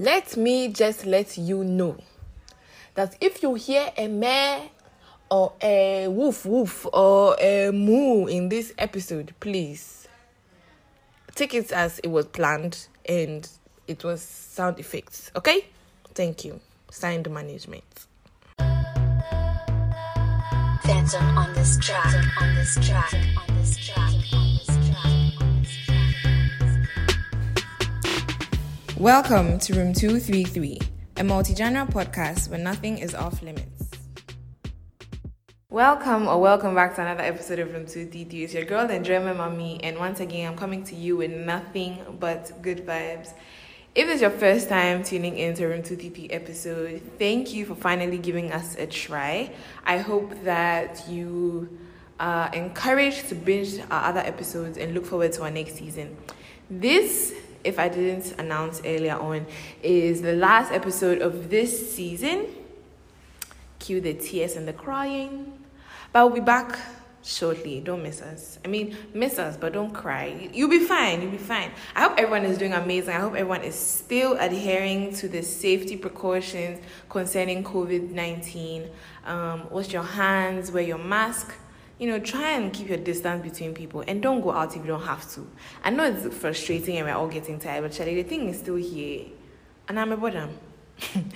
Let me just let you know that if you hear a meh or a woof woof or a moo in this episode, please take it as it was planned and it was sound effects. Okay? Thank you. Signed management. On this track, on this track, on this track, Welcome to Room 233, a multi genre podcast where nothing is off limits. Welcome or welcome back to another episode of Room 233. It's your girl and German mommy, and once again, I'm coming to you with nothing but good vibes. If this is your first time tuning into Room 233 episode, thank you for finally giving us a try. I hope that you are encouraged to binge our other episodes and look forward to our next season. This, if I didn't announce earlier on, is the last episode of this season. Cue the tears and the crying. But we'll be back shortly. Don't miss us. I mean, miss us, but don't cry. You'll be fine. You'll be fine. I hope everyone is doing amazing. I hope everyone is still adhering to the safety precautions concerning COVID 19. Um, wash your hands, wear your mask. You know, try and keep your distance between people and don't go out if you don't have to. I know it's frustrating and we're all getting tired, but Charlie, the thing is still here. And I'm a bottom.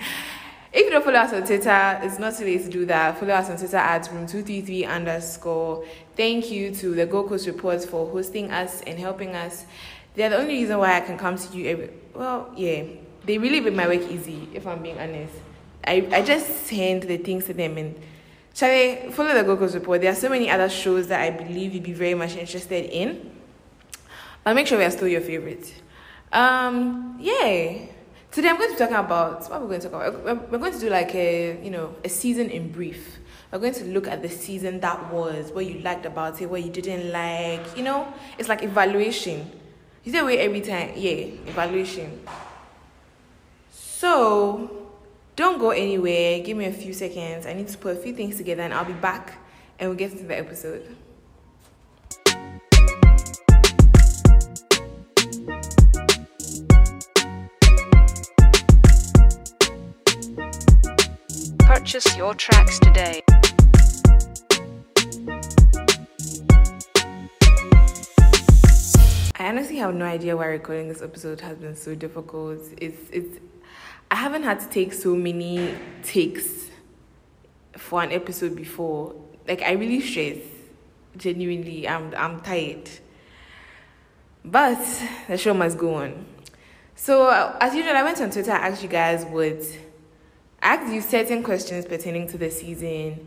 If you don't follow us on Twitter, it's not too late to do that. Follow us on Twitter at room233 underscore. Thank you to the Gold Coast Reports for hosting us and helping us. They're the only reason why I can come to you every. Well, yeah, they really make my work easy, if I'm being honest. I, I just send the things to them and. Shall I follow the Coast Report? There are so many other shows that I believe you'd be very much interested in. But make sure we are still your favorite. Um, yeah. Today I'm going to be talking about what we're going to talk about. We're we're going to do like a you know a season in brief. We're going to look at the season that was, what you liked about it, what you didn't like. You know, it's like evaluation. You say wait every time, yeah, evaluation. So don't go anywhere. Give me a few seconds. I need to put a few things together, and I'll be back, and we'll get into the episode. Purchase your tracks today. I honestly have no idea why recording this episode has been so difficult. It's it's I haven't had to take so many takes for an episode before. Like I really stress. Genuinely, I'm I'm tired. But the show must go on. So as usual, I went on Twitter. I asked you guys what I asked you certain questions pertaining to the season.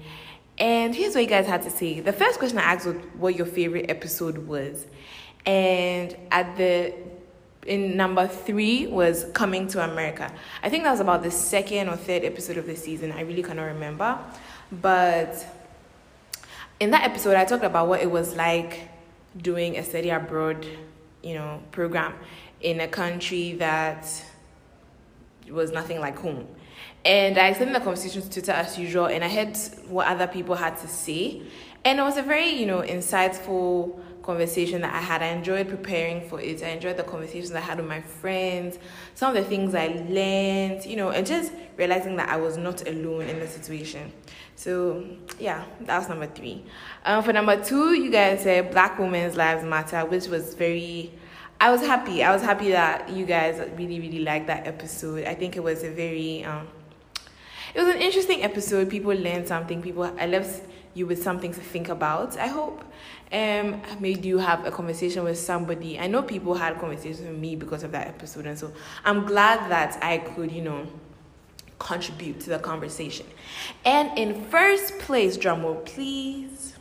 And here's what you guys had to say. The first question I asked was what your favorite episode was. And at the in number three was Coming to America. I think that was about the second or third episode of the season. I really cannot remember. But in that episode I talked about what it was like doing a study abroad, you know, program in a country that was nothing like home. And I extended the conversation to Twitter as usual, and I heard what other people had to say. And it was a very, you know, insightful conversation that I had. I enjoyed preparing for it. I enjoyed the conversations I had with my friends, some of the things I learned, you know, and just realizing that I was not alone in the situation. So, yeah, that was number three. Um, for number two, you guys said Black Women's Lives Matter, which was very I was happy. I was happy that you guys really, really liked that episode. I think it was a very, um, it was an interesting episode. People learned something. People, I left you with something to think about. I hope um made you have a conversation with somebody. I know people had conversations with me because of that episode, and so I'm glad that I could, you know, contribute to the conversation. And in first place, drumroll, please.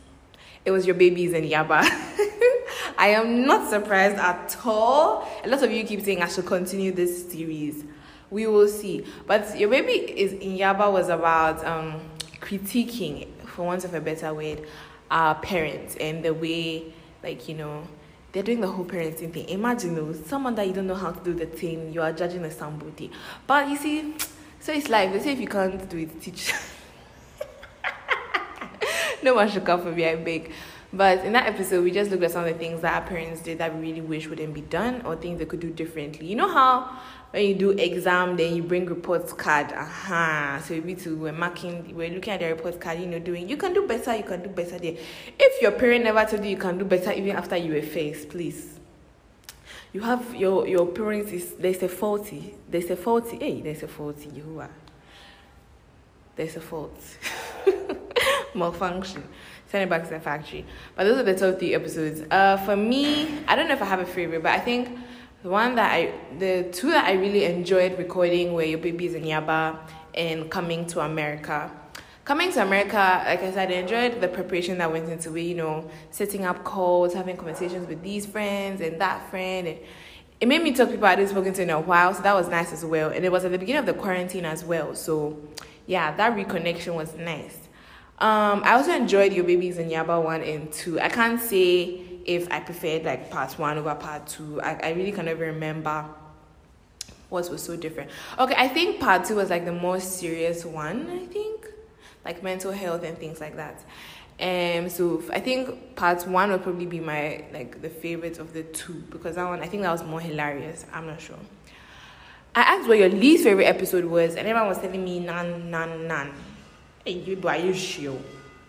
It was your babies in Yaba. I am not surprised at all. A lot of you keep saying I should continue this series. We will see. But your baby is in Yaba was about um, critiquing, for want of a better word, our parents and the way, like you know, they're doing the whole parenting thing. Imagine though, someone that you don't know how to do the thing, you are judging as somebody. But you see, so it's life. They say if you can't do it, teach. no one should come for me, I beg. But in that episode, we just looked at some of the things that our parents did that we really wish wouldn't be done or things they could do differently. You know how when you do exam, then you bring reports card. Uh-huh. So we to we're marking, we're looking at the report card, you know, doing you can do better, you can do better there. If your parent never told you you can do better even after you were faced, please. You have your your parents is there's a faulty. There's a faulty. Hey, there's a faulty. You are. There's a fault. Malfunction send it back to the factory. But those are the top three episodes. Uh, for me, I don't know if I have a favorite, but I think the one that I, the two that I really enjoyed recording were Your Babies in Yaba and Coming to America. Coming to America, like I said, I enjoyed the preparation that went into it, you know, setting up calls, having conversations with these friends and that friend. And it made me talk to people I hadn't spoken to in a while, so that was nice as well. And it was at the beginning of the quarantine as well. So, yeah, that reconnection was nice. Um, I also enjoyed Your Babies in Yaba 1 and 2. I can't say if I preferred like part 1 over part 2. I, I really can't even remember what was so different. Okay, I think part 2 was like the most serious one, I think. Like mental health and things like that. Um, so I think part one would probably be my like the favorite of the two because that one I think that was more hilarious. I'm not sure. I asked what your least favorite episode was, and everyone was telling me none, none, none. Hey, you, are you sure?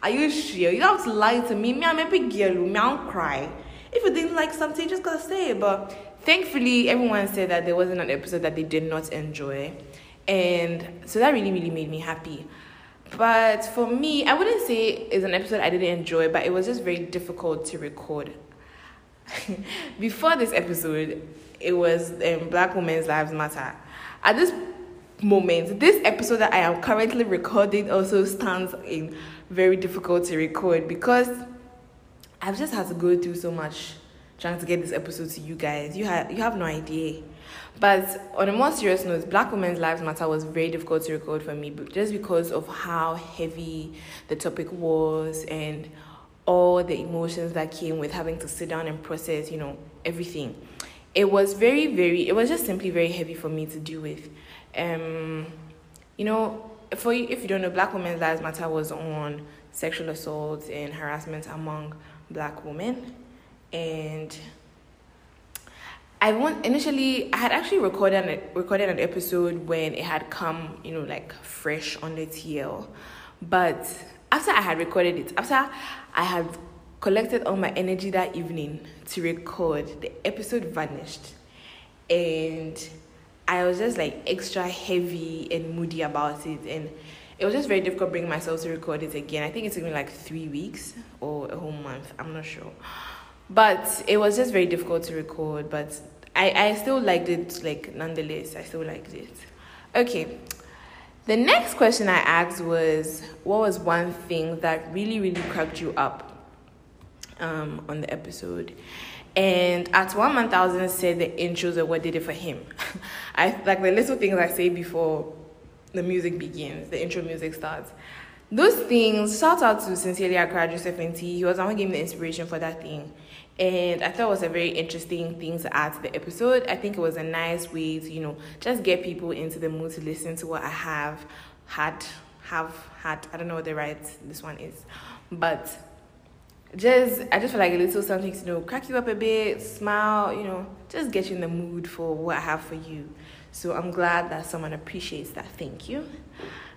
Are you sure? You don't have to lie to me. Me, I'm a big girl. Me, I don't cry. If you didn't like something, you just gotta say it. But thankfully, everyone said that there wasn't an episode that they did not enjoy. And so that really, really made me happy. But for me, I wouldn't say it's an episode I didn't enjoy, but it was just very difficult to record. Before this episode, it was um, Black Women's Lives Matter. At this moment. This episode that I am currently recording also stands in very difficult to record because I've just had to go through so much trying to get this episode to you guys. You have you have no idea. But on a more serious note, Black Women's Lives Matter was very difficult to record for me, just because of how heavy the topic was and all the emotions that came with having to sit down and process, you know, everything. It was very, very, it was just simply very heavy for me to deal with um, you know, for if you don't know, Black Women's Lives Matter was on sexual assault and harassment among Black women, and I want initially I had actually recorded an, recorded an episode when it had come, you know, like fresh on the TL, but after I had recorded it, after I had collected all my energy that evening to record, the episode vanished, and I was just like extra heavy and moody about it, and it was just very difficult bringing myself to record it again. I think it's been like three weeks or a whole month. I'm not sure, but it was just very difficult to record. But I I still liked it like nonetheless. I still liked it. Okay. The next question I asked was, what was one thing that really, really cracked you up um, on the episode? And at one one thousand said the intros are what did it for him. I like the little things I say before the music begins, the intro music starts. Those things, shout out to Sincerely Accra Joseph and T. He was the one giving the inspiration for that thing. And I thought it was a very interesting thing to add to the episode. I think it was a nice way to, you know, just get people into the mood to listen to what I have had, have had. I don't know what the right this one is. But just I just feel like a little something to you know crack you up a bit, smile, you know, just get you in the mood for what I have for you. So I'm glad that someone appreciates that. Thank you.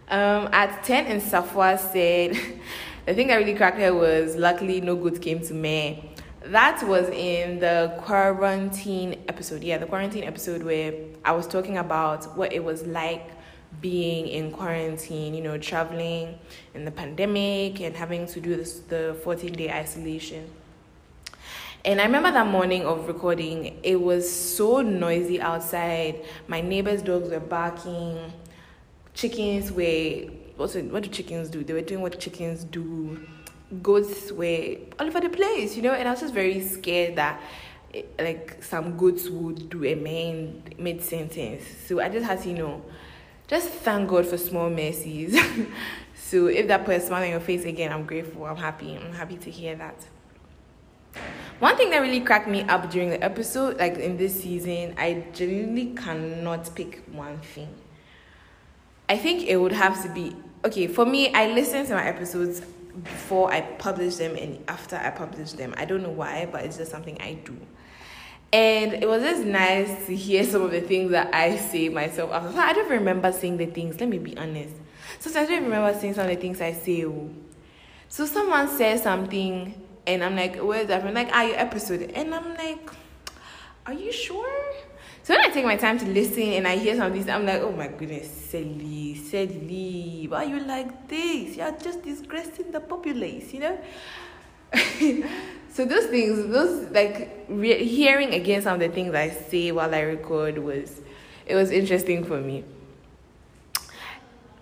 Um, at 10 and Safwa said, the thing that really cracked her was luckily no good came to me. That was in the quarantine episode. Yeah, the quarantine episode where I was talking about what it was like being in quarantine, you know, traveling in the pandemic and having to do this, the 14 day isolation. And I remember that morning of recording, it was so noisy outside. My neighbor's dogs were barking. Chickens were, what's it, what do chickens do? They were doing what chickens do. Goats were all over the place, you know, and I was just very scared that eh, like some goats would do a main mid sentence. So I just had to, you know, just thank God for small mercies. so if that puts a smile on your face again, I'm grateful. I'm happy. I'm happy to hear that. One thing that really cracked me up during the episode, like in this season, I genuinely cannot pick one thing. I think it would have to be okay for me. I listen to my episodes before I publish them and after I publish them. I don't know why, but it's just something I do. And it was just nice to hear some of the things that I say myself. I don't remember saying the things, let me be honest. Sometimes I don't remember saying some of the things I say. oh. So someone says something and I'm like, where's that? I'm like, ah, your episode. And I'm like, are you sure? So when I take my time to listen and I hear some of these, I'm like, oh my goodness, Sally, Sally, why are you like this? You're just disgracing the populace, you know? so those things, those like re- hearing again some of the things I say while I record was, it was interesting for me.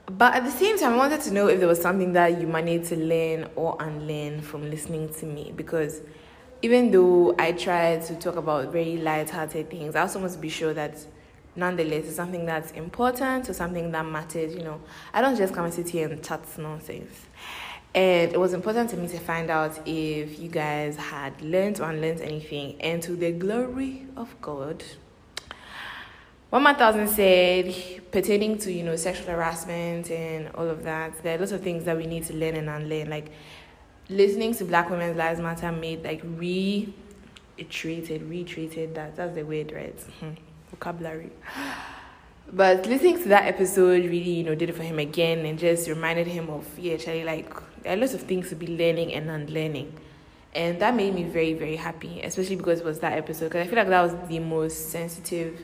But at the same time, I wanted to know if there was something that you might need to learn or unlearn from listening to me because even though I try to talk about very light-hearted things, I also must be sure that nonetheless it's something that's important or something that matters. You know, I don't just come and sit here and chat nonsense. And it was important to me to find out if you guys had learned or unlearned anything, and to the glory of God. One man thousand said pertaining to you know sexual harassment and all of that. There are lots of things that we need to learn and unlearn. Like listening to Black Women's Lives Matter made like reiterated, reiterated that that's the word, right? Mhm. Vocabulary. But listening to that episode really, you know, did it for him again and just reminded him of yeah, actually like there are lots of things to be learning and unlearning. And that made me very, very happy, especially because it was that episode. Because I feel like that was the most sensitive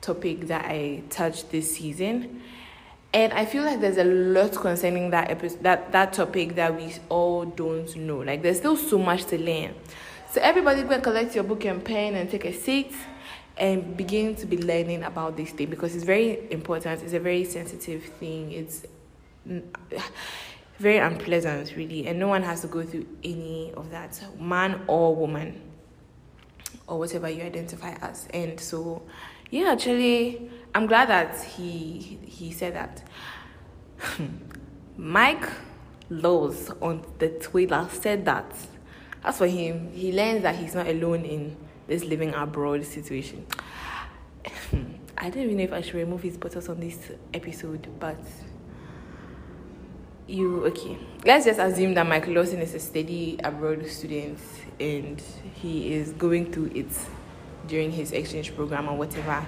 topic that I touched this season. And I feel like there's a lot concerning that episode, that, that topic that we all don't know. Like there's still so much to learn. So everybody go collect your book and pen and take a seat and begin to be learning about this thing because it's very important. It's a very sensitive thing. It's very unpleasant, really, and no one has to go through any of that, man or woman, or whatever you identify as. And so, yeah, actually, I'm glad that he he said that. Mike Laws on the Twitter said that. As for him, he learns that he's not alone in this living abroad situation. I don't even know if I should remove his photos on this episode, but you okay. Let's just assume that Michael Lawson is a steady abroad student and he is going through it during his exchange program or whatever.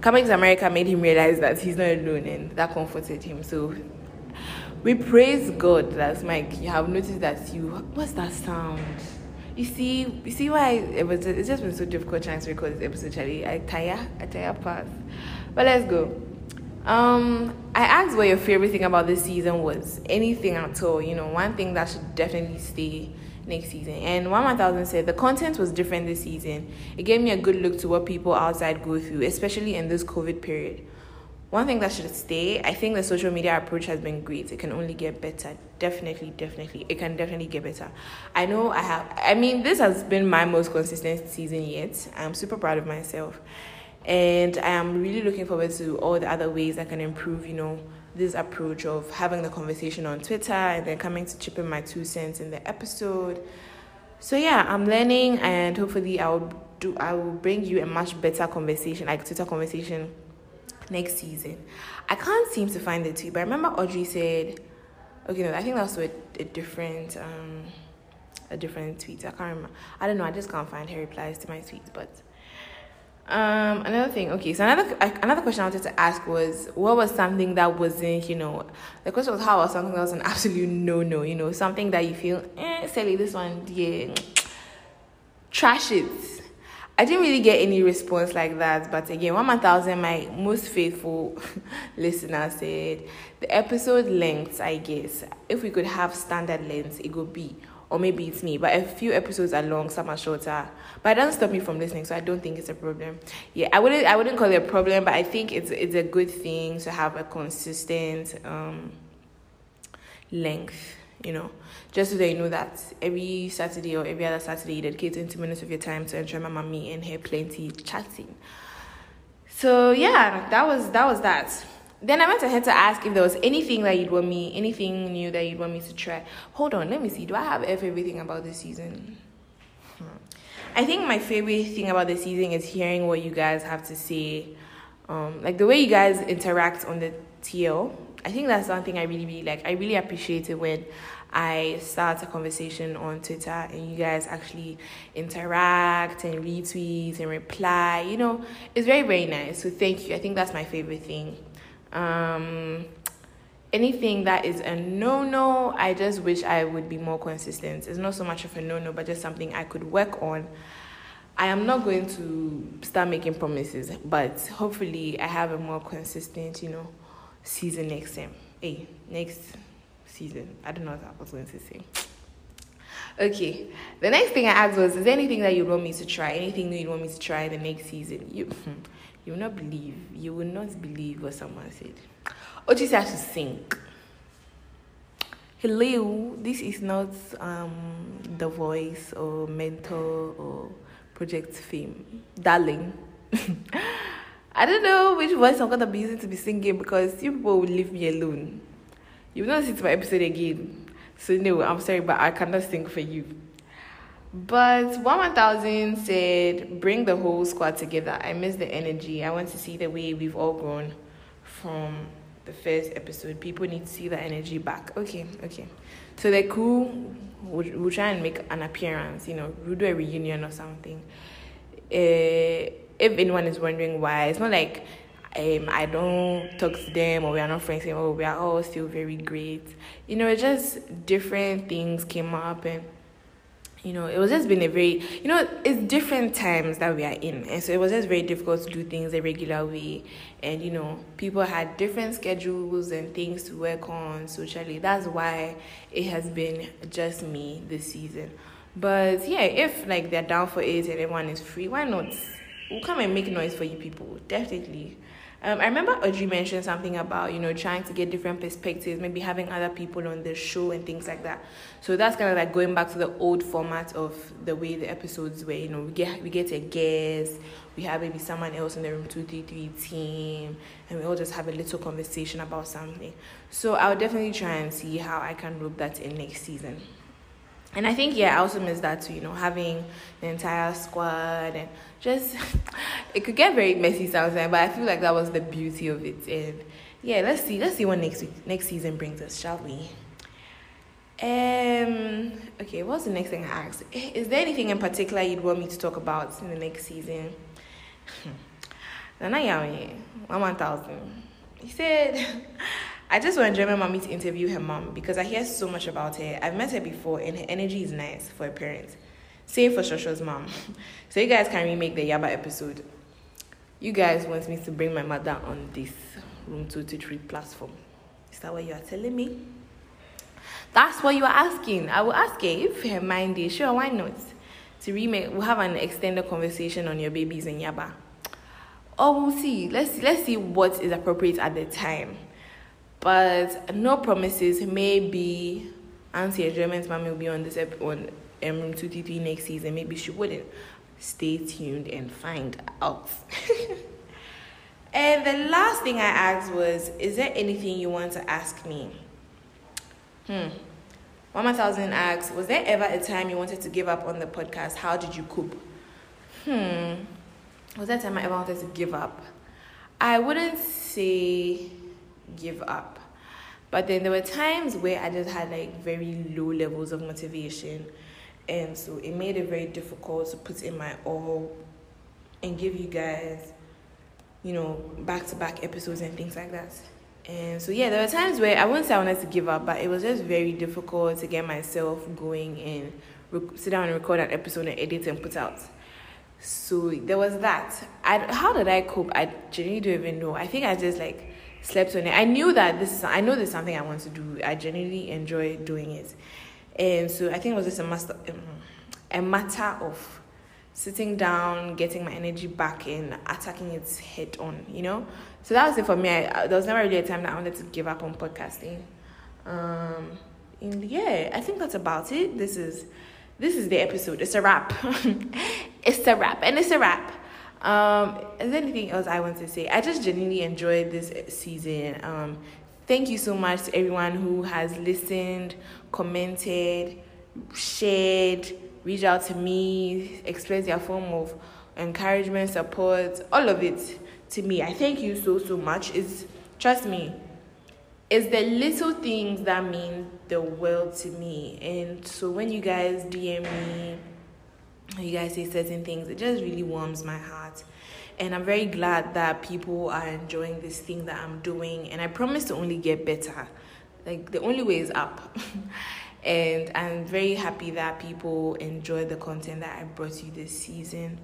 Coming to America made him realize that he's not alone and that comforted him. So we praise God that Mike, you have noticed that you what's that sound? You see, you see why it was. It's just been so difficult trying to record this episode. Charlie, I tire, I tire pass. But let's go. Um, I asked what your favorite thing about this season was. Anything at all, you know, one thing that should definitely stay next season. And one one thousand said the content was different this season. It gave me a good look to what people outside go through, especially in this COVID period. One thing that should stay, I think the social media approach has been great. It can only get better. Definitely, definitely. It can definitely get better. I know I have, I mean, this has been my most consistent season yet. I'm super proud of myself. And I am really looking forward to all the other ways I can improve, you know, this approach of having the conversation on Twitter and then coming to chip in my two cents in the episode. So yeah, I'm learning and hopefully I'll do I will bring you a much better conversation, like Twitter conversation next season. I can't seem to find the tweet, but I remember Audrey said, okay, no, I think that's a, a different, um, a different tweet. I can't remember. I don't know. I just can't find her replies to my tweets. But um, another thing. Okay, so another another question I wanted to ask was, what was something that wasn't, you know, the question was how was something that was an absolute no no, you know, something that you feel, eh, silly, this one, yeah, trash it. I didn't really get any response like that, but again, one one thousand, my most faithful listener said the episode length. I guess if we could have standard length, it would be, or maybe it's me. But a few episodes are long, some are shorter. But it doesn't stop me from listening, so I don't think it's a problem. Yeah, I wouldn't, I wouldn't call it a problem, but I think it's it's a good thing to have a consistent um, length. You know, just so you know that every Saturday or every other Saturday you dedicate 20 minutes of your time to enjoy my mommy and her plenty chatting. So yeah, that was that was that. Then I went ahead to ask if there was anything that you'd want me, anything new that you'd want me to try. Hold on, let me see. Do I have everything about this season? Hmm. I think my favorite thing about the season is hearing what you guys have to say. Um, like the way you guys interact on the TL I think that's something I really, really like. I really appreciate it when I start a conversation on Twitter and you guys actually interact and retweet and reply. You know, it's very, very nice. So thank you. I think that's my favorite thing. Um, anything that is a no no, I just wish I would be more consistent. It's not so much of a no no, but just something I could work on. I am not going to start making promises, but hopefully I have a more consistent, you know, season next time. Hey, next season. I don't know what I was going to say. Okay, the next thing I asked was, is there anything that you want me to try? Anything that you want me to try the next season? You, you will not believe. You will not believe what someone said. Ochi has to sing. Hello, this is not um the voice or mentor or project fame, darling. I don't know which voice I'm gonna be using to be singing because you people will leave me alone. You will not to my episode again. So no, I'm sorry, but I cannot sing for you. But one one thousand said, bring the whole squad together. I miss the energy. I want to see the way we've all grown from the first episode. People need to see the energy back. Okay, okay. So the crew will, will try and make an appearance. You know, we'll do a reunion or something. Uh, if anyone is wondering why, it's not like um, I don't talk to them or we are not friends anymore. We are all still very great. You know, it's just different things came up and you know, it was just been a very, you know, it's different times that we are in. And so it was just very difficult to do things a regular way. And, you know, people had different schedules and things to work on socially. That's why it has been just me this season. But yeah, if like they're down for it and everyone is free, why not? We'll come and make noise for you people. Definitely. Um, I remember Audrey mentioned something about you know trying to get different perspectives, maybe having other people on the show and things like that. So that's kind of like going back to the old format of the way the episodes were. You know, we get we get a guest, we have maybe someone else in the room two three three team, and we all just have a little conversation about something. So I'll definitely try and see how I can rope that in next season. And I think yeah, I also miss that too. You know, having the entire squad and just it could get very messy sometimes, but I feel like that was the beauty of it. And yeah, let's see, let's see what next week, next season brings us, shall we? Um. Okay, what's the next thing I asked? Is there anything in particular you'd want me to talk about in the next season? Nana Yami, one thousand. He said. I just want German mommy to interview her mom because I hear so much about her. I've met her before and her energy is nice for a parent. Same for Shosho's mom. So you guys can remake the Yaba episode. You guys want me to bring my mother on this Room 223 platform. Is that what you are telling me? That's what you are asking. I will ask her if her mind is sure, why not? To remake, we'll have an extended conversation on your babies in Yaba. Oh, we'll see. Let's let's see what is appropriate at the time. But no promises. Maybe Auntie German's mom will be on this ep- on um, Room 233 next season. Maybe she wouldn't. Stay tuned and find out. and the last thing I asked was, is there anything you want to ask me? Hmm. Mama Thousand asks, was there ever a time you wanted to give up on the podcast? How did you cope? Hmm. Was there a time I ever wanted to give up? I wouldn't say give up. But then there were times where I just had like very low levels of motivation. And so it made it very difficult to put in my all and give you guys, you know, back to back episodes and things like that. And so, yeah, there were times where I wouldn't say I wanted to give up, but it was just very difficult to get myself going and rec- sit down and record an episode and edit and put out. So there was that. I, how did I cope? I genuinely don't even know. I think I just like slept on it. I knew that this is, I know this is something I want to do. I genuinely enjoy doing it. And so I think it was just a, master, um, a matter of sitting down, getting my energy back in, attacking it head on, you know? So that was it for me. I, there was never really a time that I wanted to give up on podcasting. Um, and yeah, I think that's about it. This is this is the episode. It's a wrap. it's a wrap, and it's a wrap. Um, is there anything else I want to say? I just genuinely enjoyed this season. Um, thank you so much to everyone who has listened, commented, shared, reached out to me, expressed their form of encouragement, support, all of it to me. I thank you so so much. It's trust me, it's the little things that mean the world to me. And so when you guys DM me, you guys say certain things, it just really warms my heart. And I'm very glad that people are enjoying this thing that I'm doing. And I promise to only get better. Like the only way is up. and I'm very happy that people enjoy the content that I brought you this season.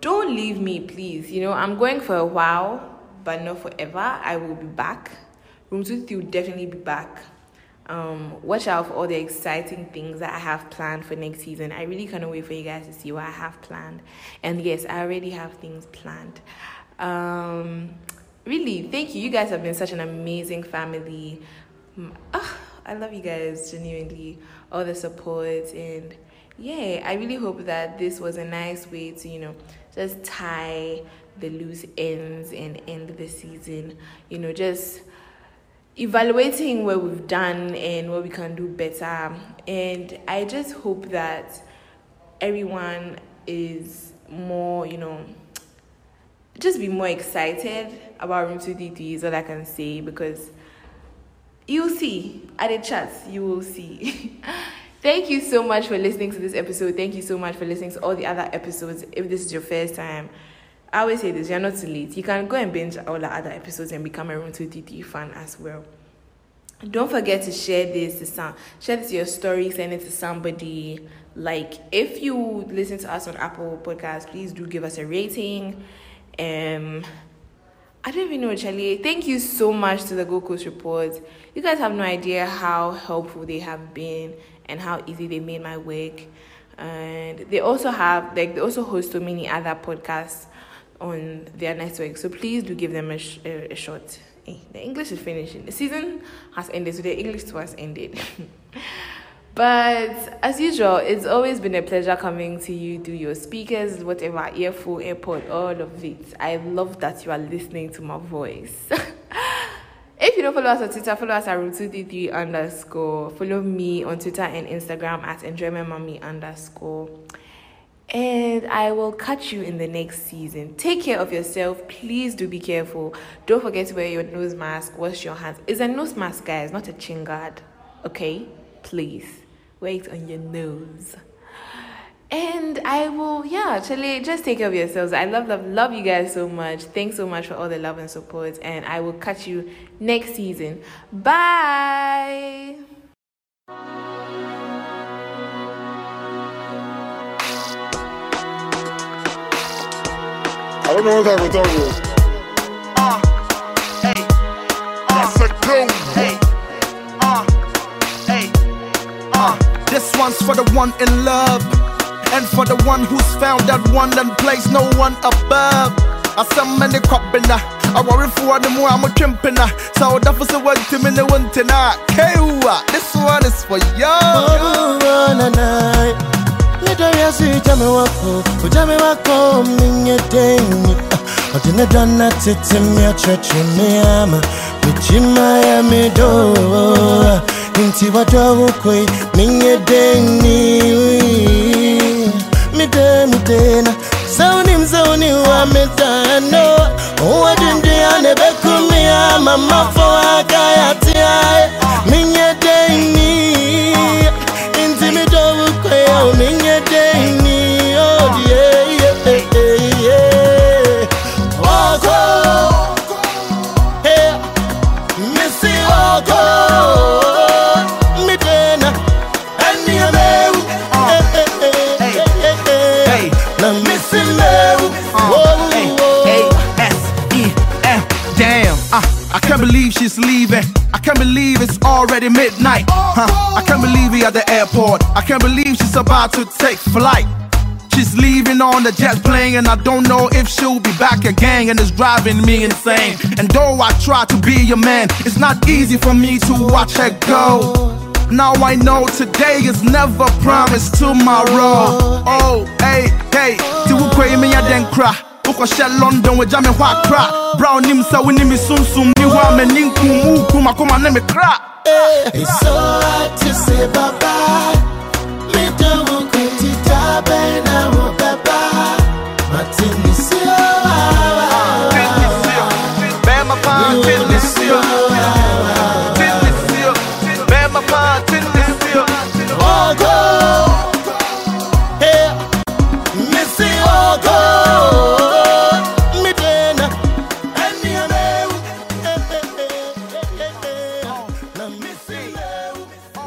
Don't leave me, please. You know, I'm going for a while, but not forever. I will be back. Room 2 will definitely be back. Um, watch out for all the exciting things that I have planned for next season. I really cannot wait for you guys to see what I have planned. And yes, I already have things planned. Um, really, thank you. You guys have been such an amazing family. Ah, I love you guys genuinely. All the support and yeah, I really hope that this was a nice way to, you know, just tie the loose ends and end the season. You know, just evaluating what we've done and what we can do better. And I just hope that everyone is more, you know, just be more excited about Room 233 is all I can say because you'll see at the chats, you will see. Thank you so much for listening to this episode. Thank you so much for listening to all the other episodes. If this is your first time, I always say this, you're not too late. You can go and binge all the other episodes and become a Room 233 fan as well. Don't forget to share this to some share this to your story, send it to somebody. Like if you listen to us on Apple Podcasts, please do give us a rating. Um I don't even know, Charlie. Thank you so much to the Gold Coast Report. You guys have no idea how helpful they have been and how easy they made my work. And they also have like they also host so many other podcasts on their network. So please do give them a, sh- a, a shot. Eh, The English is finishing. The season has ended, so the English too has ended. but as usual, it's always been a pleasure coming to you through your speakers, whatever, earphone, airpod, all of it. I love that you are listening to my voice. If you don't follow us on Twitter, follow us at room233 underscore. Follow me on Twitter and Instagram at enjoymentmommy underscore. And I will catch you in the next season. Take care of yourself. Please do be careful. Don't forget to wear your nose mask. Wash your hands. It's a nose mask, guys, not a chin guard. Okay? Please. Wear it on your nose. And I will, yeah, actually, just take care of yourselves. I love, love, love you guys so much. Thanks so much for all the love and support. And I will catch you next season. Bye. I don't know what type of dog it is. Uh, hey, I said go. hey, uh, hey, uh. This one's for the one in love, and for the one who's found that one and plays no one above. I some many copina. I worry for the more I'm a trimpina. So that was the one to me, the one tonight. Kewa, this one is for you. Nidayasi jame nitobyazi utame wako utame wako mninyeteni otinedwa natitimya chochuniama mitima ya midoa. Nti watwawukwe minyedeni midemitena sauni mzauni wa mitano wadindiane bekumiama mafo wake at the airport. I can't believe she's about to take flight. She's leaving on the jet plane, and I don't know if she'll be back again, and it's driving me insane. And though I try to be your man, it's not easy for me to watch her go. Now I know today is never promised tomorrow. Oh, hey, hey, ti wo kɔ yi mi ya den kra. Wokɔhyɛ London wagya me hɔ akra. Brown nim sa wini mi sum sum ni wa me ninkum uku makoma ne me crack. It's so hard to say bye bye.